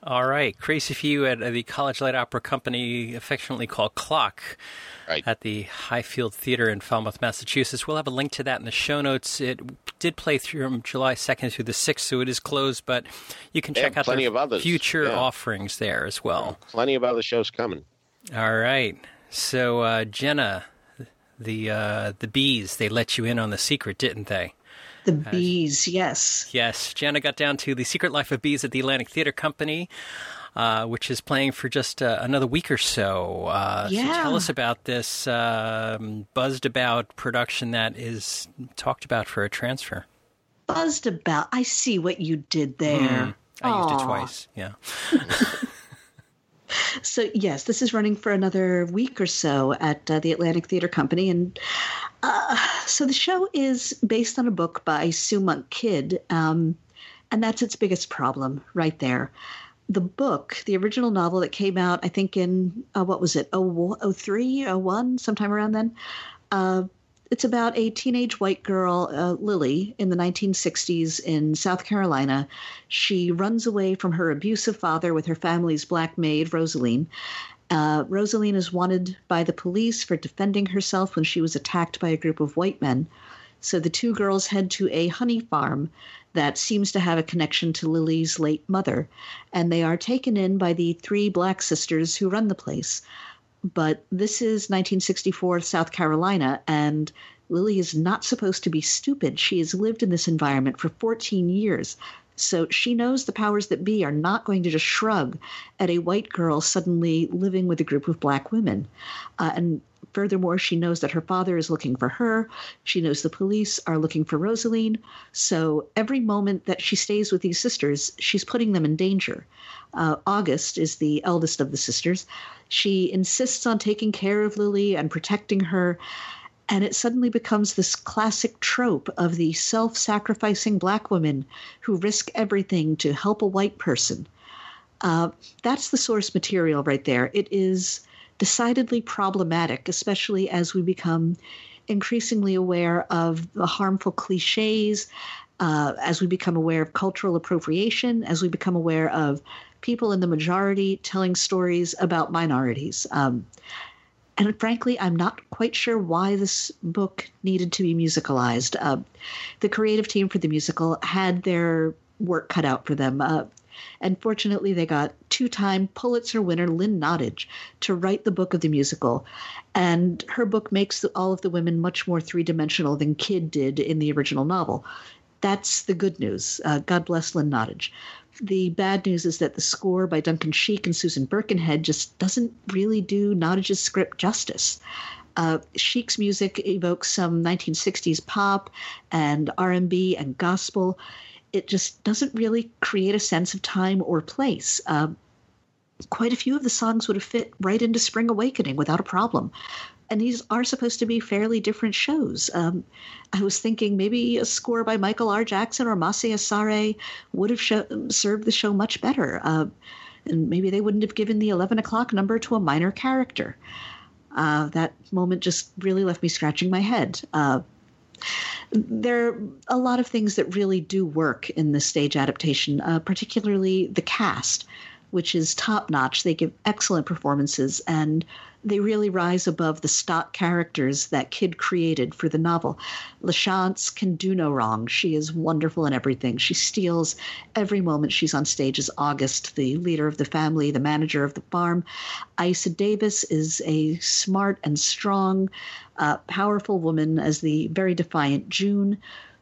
All right, Crazy you at the College Light Opera Company, affectionately called Clock, right. at the Highfield Theater in Falmouth, Massachusetts. We'll have a link to that in the show notes. It did play through from July 2nd through the 6th, so it is closed, but you can check out plenty of others. future yeah. offerings there as well. Plenty of other shows coming. All right, so uh, Jenna, the uh, the bees, they let you in on the secret, didn't they? The bees, yes. Yes, Jenna got down to The Secret Life of Bees at the Atlantic Theater Company, uh, which is playing for just uh, another week or so. Uh, yeah. So tell us about this um, buzzed about production that is talked about for a transfer. Buzzed about. I see what you did there. Mm, I used it twice. Yeah. So, yes, this is running for another week or so at uh, the Atlantic Theater Company. And uh, so the show is based on a book by Sue Monk Kidd. Um, and that's its biggest problem right there. The book, the original novel that came out, I think in, uh, what was it, 03, 01, sometime around then, uh, it's about a teenage white girl, uh, Lily, in the 1960s in South Carolina. She runs away from her abusive father with her family's black maid, Rosaleen. Uh, Rosaleen is wanted by the police for defending herself when she was attacked by a group of white men. So the two girls head to a honey farm that seems to have a connection to Lily's late mother, and they are taken in by the three black sisters who run the place but this is 1964 South Carolina, and Lily is not supposed to be stupid. She has lived in this environment for 14 years. So she knows the powers that be are not going to just shrug at a white girl suddenly living with a group of black women. Uh, and furthermore, she knows that her father is looking for her. She knows the police are looking for Rosaleen. So every moment that she stays with these sisters, she's putting them in danger. Uh, August is the eldest of the sisters. She insists on taking care of Lily and protecting her. And it suddenly becomes this classic trope of the self sacrificing black woman who risk everything to help a white person. Uh, that's the source material right there. It is decidedly problematic, especially as we become increasingly aware of the harmful cliches, uh, as we become aware of cultural appropriation, as we become aware of people in the majority telling stories about minorities. Um, and frankly, I'm not quite sure why this book needed to be musicalized. Uh, the creative team for the musical had their work cut out for them. Uh, and fortunately, they got two time Pulitzer winner Lynn Nottage to write the book of the musical. And her book makes all of the women much more three dimensional than Kidd did in the original novel. That's the good news. Uh, God bless Lynn Nottage. The bad news is that the score by Duncan Sheik and Susan Birkenhead just doesn't really do Nottage's script justice. Uh, Sheik's music evokes some 1960s pop and R&B and gospel. It just doesn't really create a sense of time or place. Uh, quite a few of the songs would have fit right into Spring Awakening without a problem. And these are supposed to be fairly different shows. Um, I was thinking maybe a score by Michael R. Jackson or Masaya Sare would have show, served the show much better. Uh, and maybe they wouldn't have given the 11 o'clock number to a minor character. Uh, that moment just really left me scratching my head. Uh, there are a lot of things that really do work in this stage adaptation, uh, particularly the cast, which is top notch. They give excellent performances and they really rise above the stock characters that Kidd created for the novel. LaChanze can do no wrong. She is wonderful in everything. She steals every moment she's on stage as August, the leader of the family, the manager of the farm. Eisa Davis is a smart and strong, uh, powerful woman as the very defiant June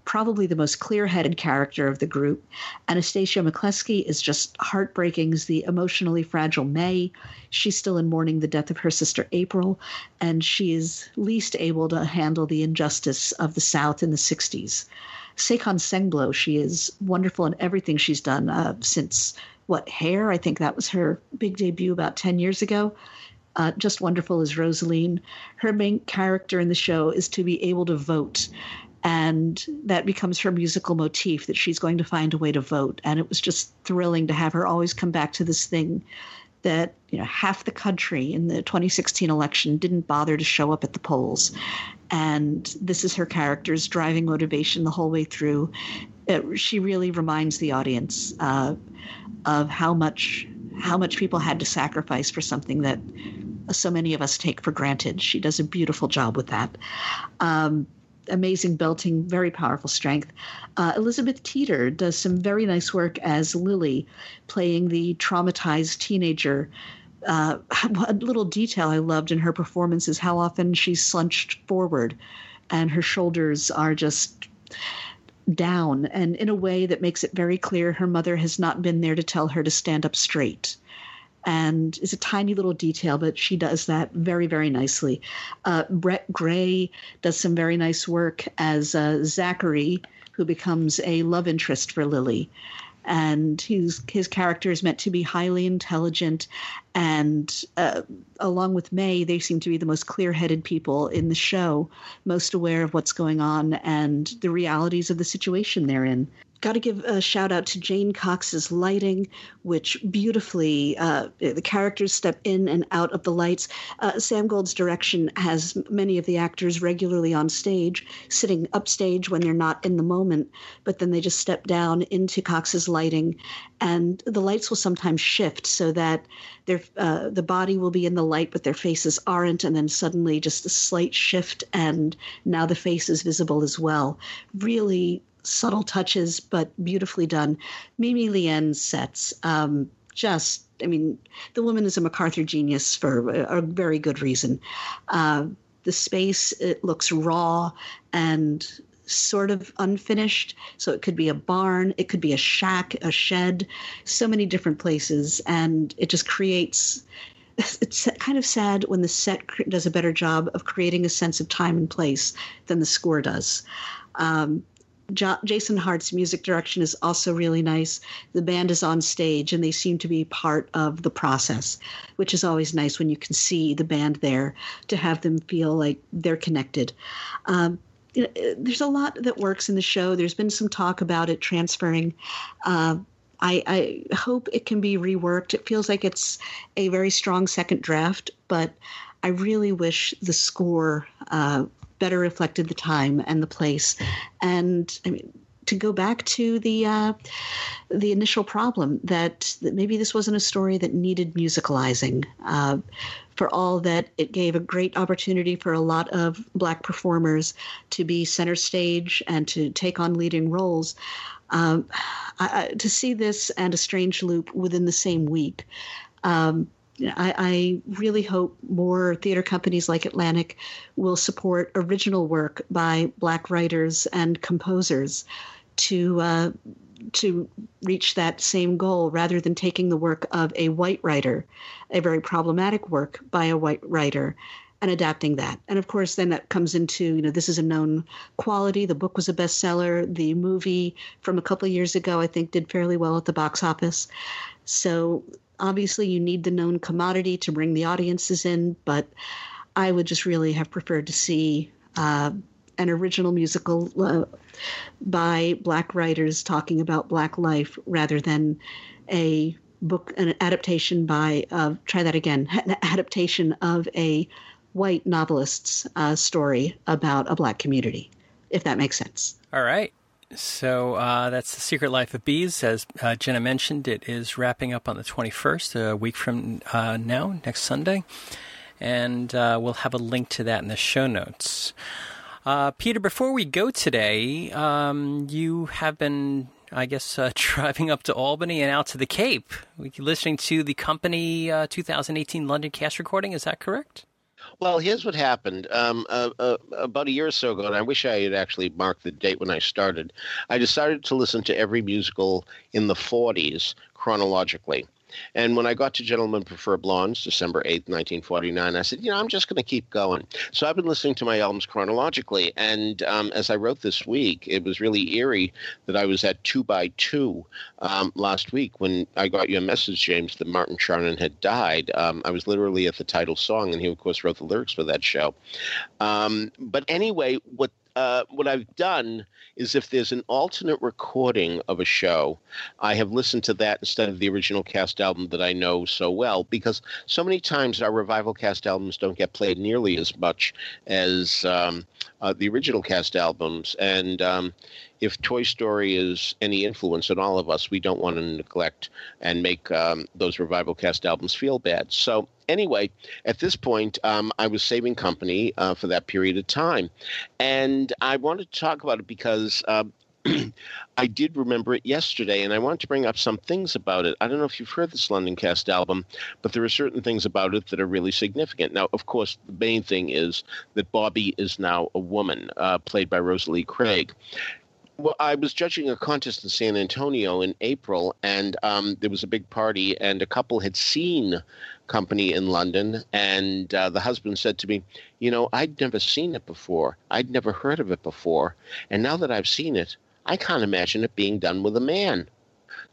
probably the most clear headed character of the group. Anastasia McCleskey is just heartbreaking as the emotionally fragile May. She's still in mourning the death of her sister April, and she is least able to handle the injustice of the South in the 60s. Saycon Sengbloh, she is wonderful in everything she's done uh, since what Hair? I think that was her big debut about 10 years ago. Uh, just wonderful as Rosaleen. Her main character in the show is to be able to vote. And that becomes her musical motif that she's going to find a way to vote. And it was just thrilling to have her always come back to this thing that you know half the country in the 2016 election didn't bother to show up at the polls. And this is her character's driving motivation the whole way through. It, she really reminds the audience uh, of how much how much people had to sacrifice for something that so many of us take for granted. She does a beautiful job with that. Um, amazing belting, very powerful strength. Uh, Elizabeth Teeter does some very nice work as Lily, playing the traumatized teenager. Uh, a little detail I loved in her performance is how often she's slunched forward and her shoulders are just down and in a way that makes it very clear her mother has not been there to tell her to stand up straight and it's a tiny little detail, but she does that very, very nicely. Uh, Brett Gray does some very nice work as uh, Zachary, who becomes a love interest for Lily. And his his character is meant to be highly intelligent, and uh, along with May, they seem to be the most clear-headed people in the show, most aware of what's going on and the realities of the situation they're in got to give a shout out to Jane Cox's lighting, which beautifully uh, the characters step in and out of the lights. Uh, Sam Gold's direction has many of the actors regularly on stage, sitting upstage when they're not in the moment, but then they just step down into Cox's lighting, and the lights will sometimes shift so that their uh, the body will be in the light, but their faces aren't, and then suddenly just a slight shift, and now the face is visible as well. Really subtle touches, but beautifully done. Mimi Lien sets, um, just, I mean, the woman is a MacArthur genius for a, a very good reason. Uh, the space, it looks raw and sort of unfinished. So it could be a barn, it could be a shack, a shed, so many different places. And it just creates it's kind of sad when the set does a better job of creating a sense of time and place than the score does. Um, jo- Jason Hart's music direction is also really nice. The band is on stage and they seem to be part of the process, which is always nice when you can see the band there to have them feel like they're connected. Um, you know, there's a lot that works in the show. There's been some talk about it transferring. Uh, I, I, hope it can be reworked. It feels like it's a very strong second draft, but I really wish the score uh, better reflected the time and the place. And I mean, to go back to the uh, the initial problem that, that maybe this wasn't a story that needed musicalizing. Uh, for all that it gave a great opportunity for a lot of black performers to be center stage and to take on leading roles. Um, I, I, to see this and a strange loop within the same week um, I, I, really hope more theater companies like Atlantic will support original work by Black writers and composers to uh, to reach that same goal, rather than taking the work of a white writer, a very problematic work by a white writer, and adapting that. And of course, then that comes into you know this is a known quality. The book was a bestseller. The movie from a couple of years ago, I think, did fairly well at the box office. So Obviously, you need the known commodity to bring the audiences in, but I would just really have preferred to see uh, an original musical uh, by black writers talking about black life rather than a book, an adaptation by, uh, try that again, an adaptation of a white novelist's uh, story about a black community, if that makes sense. All right. So uh, that's The Secret Life of Bees. As uh, Jenna mentioned, it is wrapping up on the 21st, a week from uh, now, next Sunday. And uh, we'll have a link to that in the show notes. Uh, Peter, before we go today, um, you have been, I guess, uh, driving up to Albany and out to the Cape, listening to the company 2018 London cast recording. Is that correct? Well, here's what happened. Um, uh, uh, about a year or so ago, and I wish I had actually marked the date when I started, I decided to listen to every musical in the 40s chronologically. And when I got to Gentlemen Prefer Blondes, December 8th, 1949, I said, you know, I'm just going to keep going. So I've been listening to my albums chronologically. And um, as I wrote this week, it was really eerie that I was at two by two um, last week when I got your message, James, that Martin Charnin had died. Um, I was literally at the title song, and he, of course, wrote the lyrics for that show. Um, but anyway, what uh, what I've done is if there's an alternate recording of a show, I have listened to that instead of the original cast album that I know so well because so many times our revival cast albums don't get played nearly as much as um, uh, the original cast albums. And um, if Toy Story is any influence on all of us, we don't want to neglect and make um, those revival cast albums feel bad. So, anyway, at this point, um, I was saving company uh, for that period of time. And I wanted to talk about it because. Um, I did remember it yesterday, and I want to bring up some things about it. I don't know if you've heard this London Cast album, but there are certain things about it that are really significant. Now, of course, the main thing is that Bobby is now a woman, uh, played by Rosalie Craig. Well, I was judging a contest in San Antonio in April, and um, there was a big party, and a couple had seen Company in London, and uh, the husband said to me, "You know, I'd never seen it before. I'd never heard of it before, and now that I've seen it, I can't imagine it being done with a man."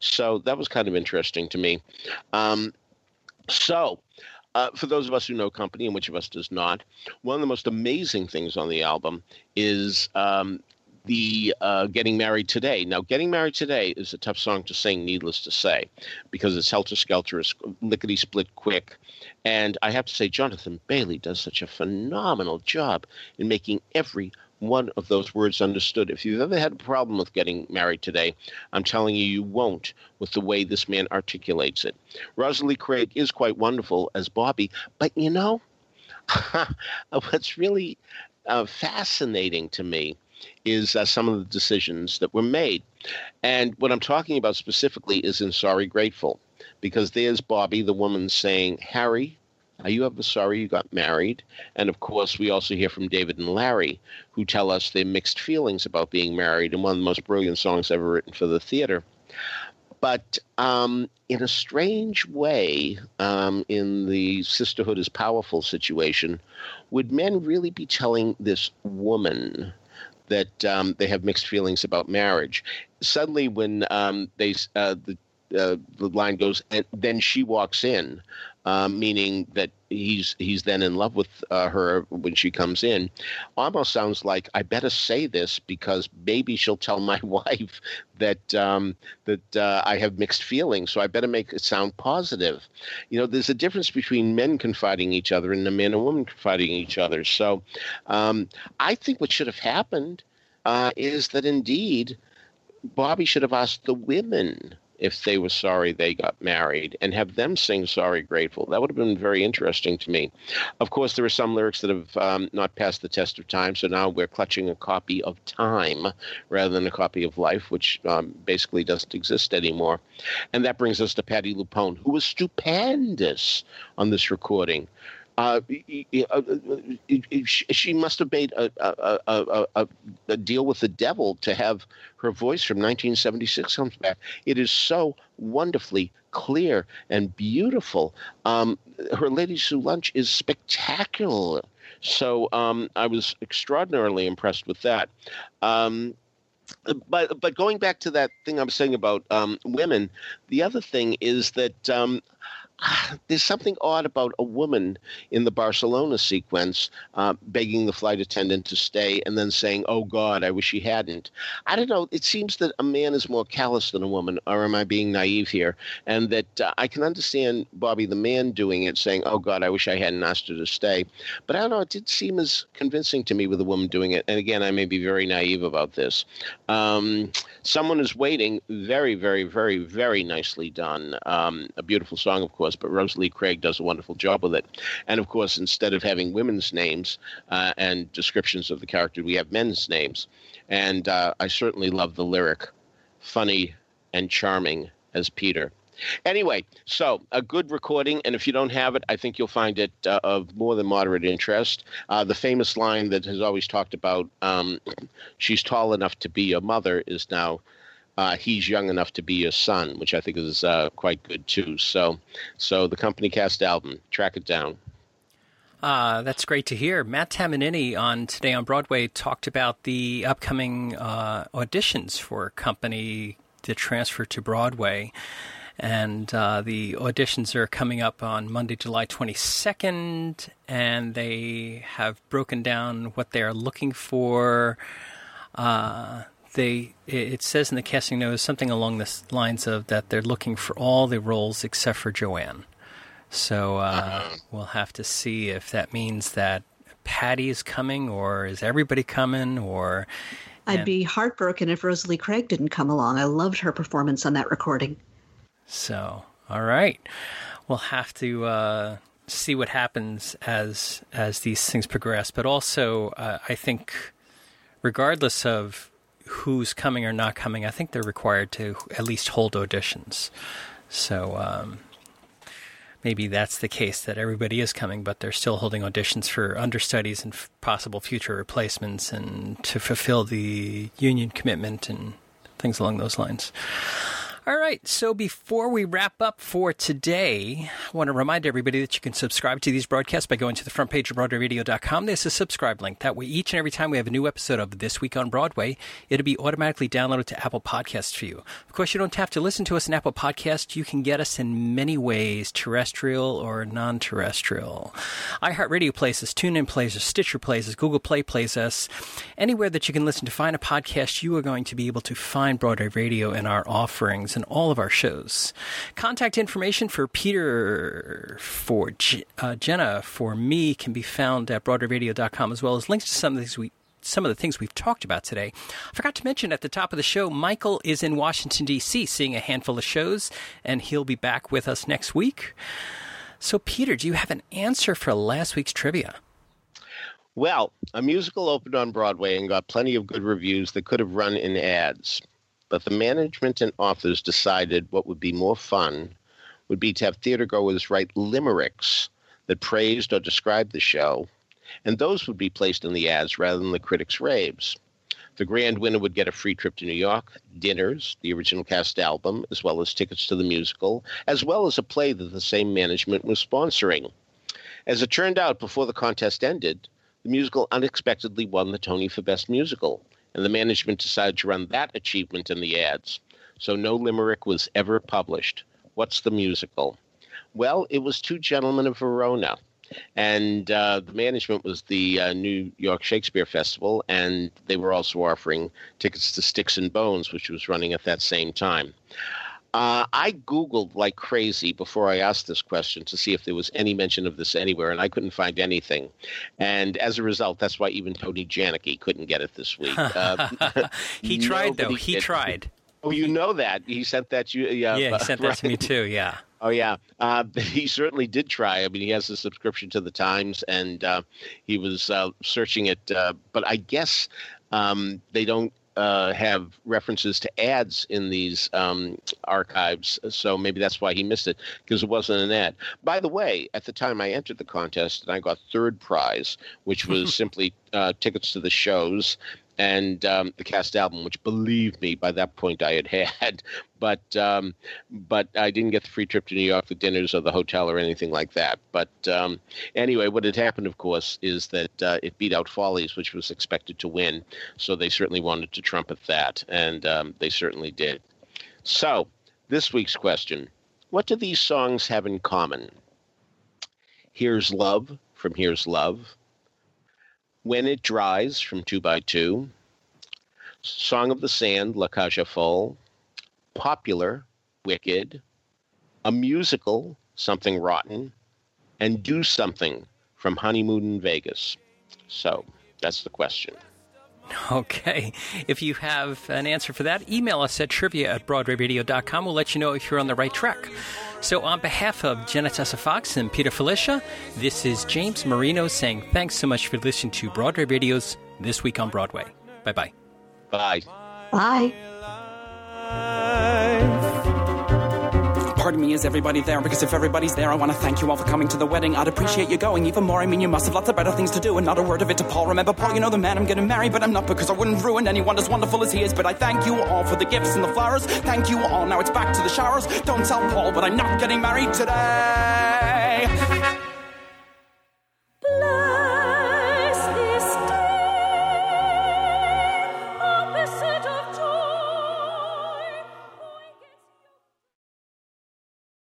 So that was kind of interesting to me. Um, so. Uh, for those of us who know company and which of us does not, one of the most amazing things on the album is um, the uh, Getting Married Today. Now, Getting Married Today is a tough song to sing, needless to say, because it's helter skelter, it's lickety split quick. And I have to say, Jonathan Bailey does such a phenomenal job in making every one of those words understood. If you've ever had a problem with getting married today, I'm telling you, you won't with the way this man articulates it. Rosalie Craig is quite wonderful as Bobby, but you know, what's really uh, fascinating to me is uh, some of the decisions that were made. And what I'm talking about specifically is in Sorry Grateful, because there's Bobby, the woman, saying, Harry, are you ever sorry you got married? And of course, we also hear from David and Larry, who tell us their mixed feelings about being married and one of the most brilliant songs ever written for the theater. But um, in a strange way, um, in the sisterhood is powerful situation, would men really be telling this woman that um, they have mixed feelings about marriage. Suddenly, when um, they uh, the uh, the line goes, and then she walks in, um, meaning that he's he's then in love with uh, her when she comes in. Almost sounds like I better say this because maybe she'll tell my wife that um, that uh, I have mixed feelings, so I better make it sound positive. You know, there's a difference between men confiding each other and a man and woman confiding each other. So, um, I think what should have happened uh, is that indeed Bobby should have asked the women if they were sorry they got married and have them sing Sorry Grateful. That would have been very interesting to me. Of course, there are some lyrics that have um, not passed the test of time, so now we're clutching a copy of time rather than a copy of life, which um, basically doesn't exist anymore. And that brings us to Patti LuPone, who was stupendous on this recording. Uh, uh, she must have made a, a, a, a, deal with the devil to have her voice from 1976 comes back. It is so wonderfully clear and beautiful. Um, her Ladies Who Lunch is spectacular. So um, I was extraordinarily impressed with that. Um, but but going back to that thing I was saying about um, women, the other thing is that um, there's something odd about a woman in the Barcelona sequence uh, begging the flight attendant to stay and then saying, "Oh God, I wish he hadn't." I don't know. It seems that a man is more callous than a woman, or am I being naive here? And that uh, I can understand Bobby the man doing it, saying, "Oh God, I wish I hadn't asked her to stay." But I don't know. It did seem as convincing to me with a woman doing it. And again, I may be very naive about this. Um, Someone is waiting. Very, very, very, very nicely done. Um, a beautiful song, of course but Rosalie Craig does a wonderful job with it. And of course, instead of having women's names uh, and descriptions of the character, we have men's names. And uh, I certainly love the lyric, funny and charming as Peter. Anyway, so a good recording, and if you don't have it, I think you'll find it uh, of more than moderate interest. Uh, the famous line that has always talked about, um, "She's tall enough to be your mother," is now. Uh, he's young enough to be your son, which I think is uh, quite good too. So, so the company cast album, track it down. Uh, that's great to hear. Matt Tamanini on Today on Broadway talked about the upcoming uh, auditions for Company to transfer to Broadway and uh, the auditions are coming up on Monday, July 22nd, and they have broken down what they are looking for. Uh, they it says in the casting notes something along the lines of that they're looking for all the roles except for Joanne. So uh, uh-huh. we'll have to see if that means that Patti is coming, or is everybody coming, or. I'd be heartbroken if Rosalie Craig didn't come along. I loved her performance on that recording. So, all right, we'll have to uh, see what happens as as these things progress. But also, uh, I think, regardless of who's coming or not coming, I think they're required to at least hold auditions. So. Um, maybe that's the case that everybody is coming, but they're still holding auditions for understudies and f- possible future replacements and to fulfill the union commitment and things along those lines. All right, so before we wrap up for today, I want to remind everybody that you can subscribe to these broadcasts by going to the front page of BroadwayRadio.com. There's a subscribe link. That way, each and every time we have a new episode of This Week on Broadway, it'll be automatically downloaded to Apple Podcasts for you. Of course, you don't have to listen to us in Apple Podcasts. You can get us in many ways, terrestrial or non-terrestrial. iHeartRadio plays us, TuneIn plays us, Stitcher plays us, Google Play plays us. Anywhere that you can listen to find a podcast, you are going to be able to find Broadway Radio and our offerings and all of our shows. Contact information for Peter, for G- uh, Jenna, for me can be found at BroadwayRadio.com, as well as links to some of these we some of the things we've talked about today. I forgot to mention at the top of the show, Michael is in Washington, D.C., seeing a handful of shows, and he'll be back with us next week. So, Peter, do you have an answer for last week's trivia? Well, a musical opened on Broadway and got plenty of good reviews that could have run in ads. But the management and authors decided what would be more fun would be to have theatergoers write limericks that praised or described the show, and those would be placed in the ads rather than the critics' raves. The grand winner would get a free trip to New York, dinners, the original cast album, as well as tickets to the musical, as well as a play that the same management was sponsoring. As it turned out, before the contest ended, the musical unexpectedly won the Tony for Best Musical, and the management decided to run that achievement in the ads. So no limerick was ever published. What's the musical? Well, it was Two Gentlemen of Verona. And uh, the management was the uh, New York Shakespeare Festival, and they were also offering tickets to Sticks and Bones, which was running at that same time. Uh, I Googled like crazy before I asked this question to see if there was any mention of this anywhere, and I couldn't find anything. And as a result, that's why even Tony Janicki couldn't get it this week. Uh, he tried, though. He did. tried. Oh, you know that. He sent that you. Yeah, yeah he sent that right. to me too. Yeah. Oh yeah, uh, he certainly did try. I mean, he has a subscription to the Times, and uh, he was uh, searching it. Uh, but I guess um, they don't uh, have references to ads in these um, archives, so maybe that's why he missed it because it wasn't an ad. By the way, at the time I entered the contest, and I got third prize, which was simply uh, tickets to the shows and um, the cast album, which believe me, by that point I had had, but um, but I didn't get the free trip to New York, the dinners, or the hotel, or anything like that. But um, anyway, what had happened, of course, is that uh, it beat out Follies, which was expected to win, so they certainly wanted to trumpet that, and um, they certainly did. So this week's question: What do these songs have in common? Here's love from Here's Love. When It Dries from 2 by 2 Song of the Sand, La aux Folles, Popular, Wicked, a musical, Something Rotten, and Do Something from Honeymoon in Vegas. So that's the question. Okay. If you have an answer for that, email us at trivia at broadwayradio.com. We'll let you know if you're on the right track. So, on behalf of Jenna Tessa Fox and Peter Filichia, this is James Marino saying thanks so much for listening to Broadway Radio's This Week on Broadway. Bye-bye. Bye. Bye. Pardon me, is everybody there? Because if everybody's there, I want to thank you all for coming to the wedding. I'd appreciate you going even more. I mean, you must have lots of better things to do, and not a word of it to Paul. Remember, Paul, you know the man I'm gonna marry, but I'm not because I wouldn't ruin anyone as wonderful as he is. But I thank you all for the gifts and the flowers. Thank you all. Now it's back to the showers. Don't tell Paul, but I'm not getting married today. Blood.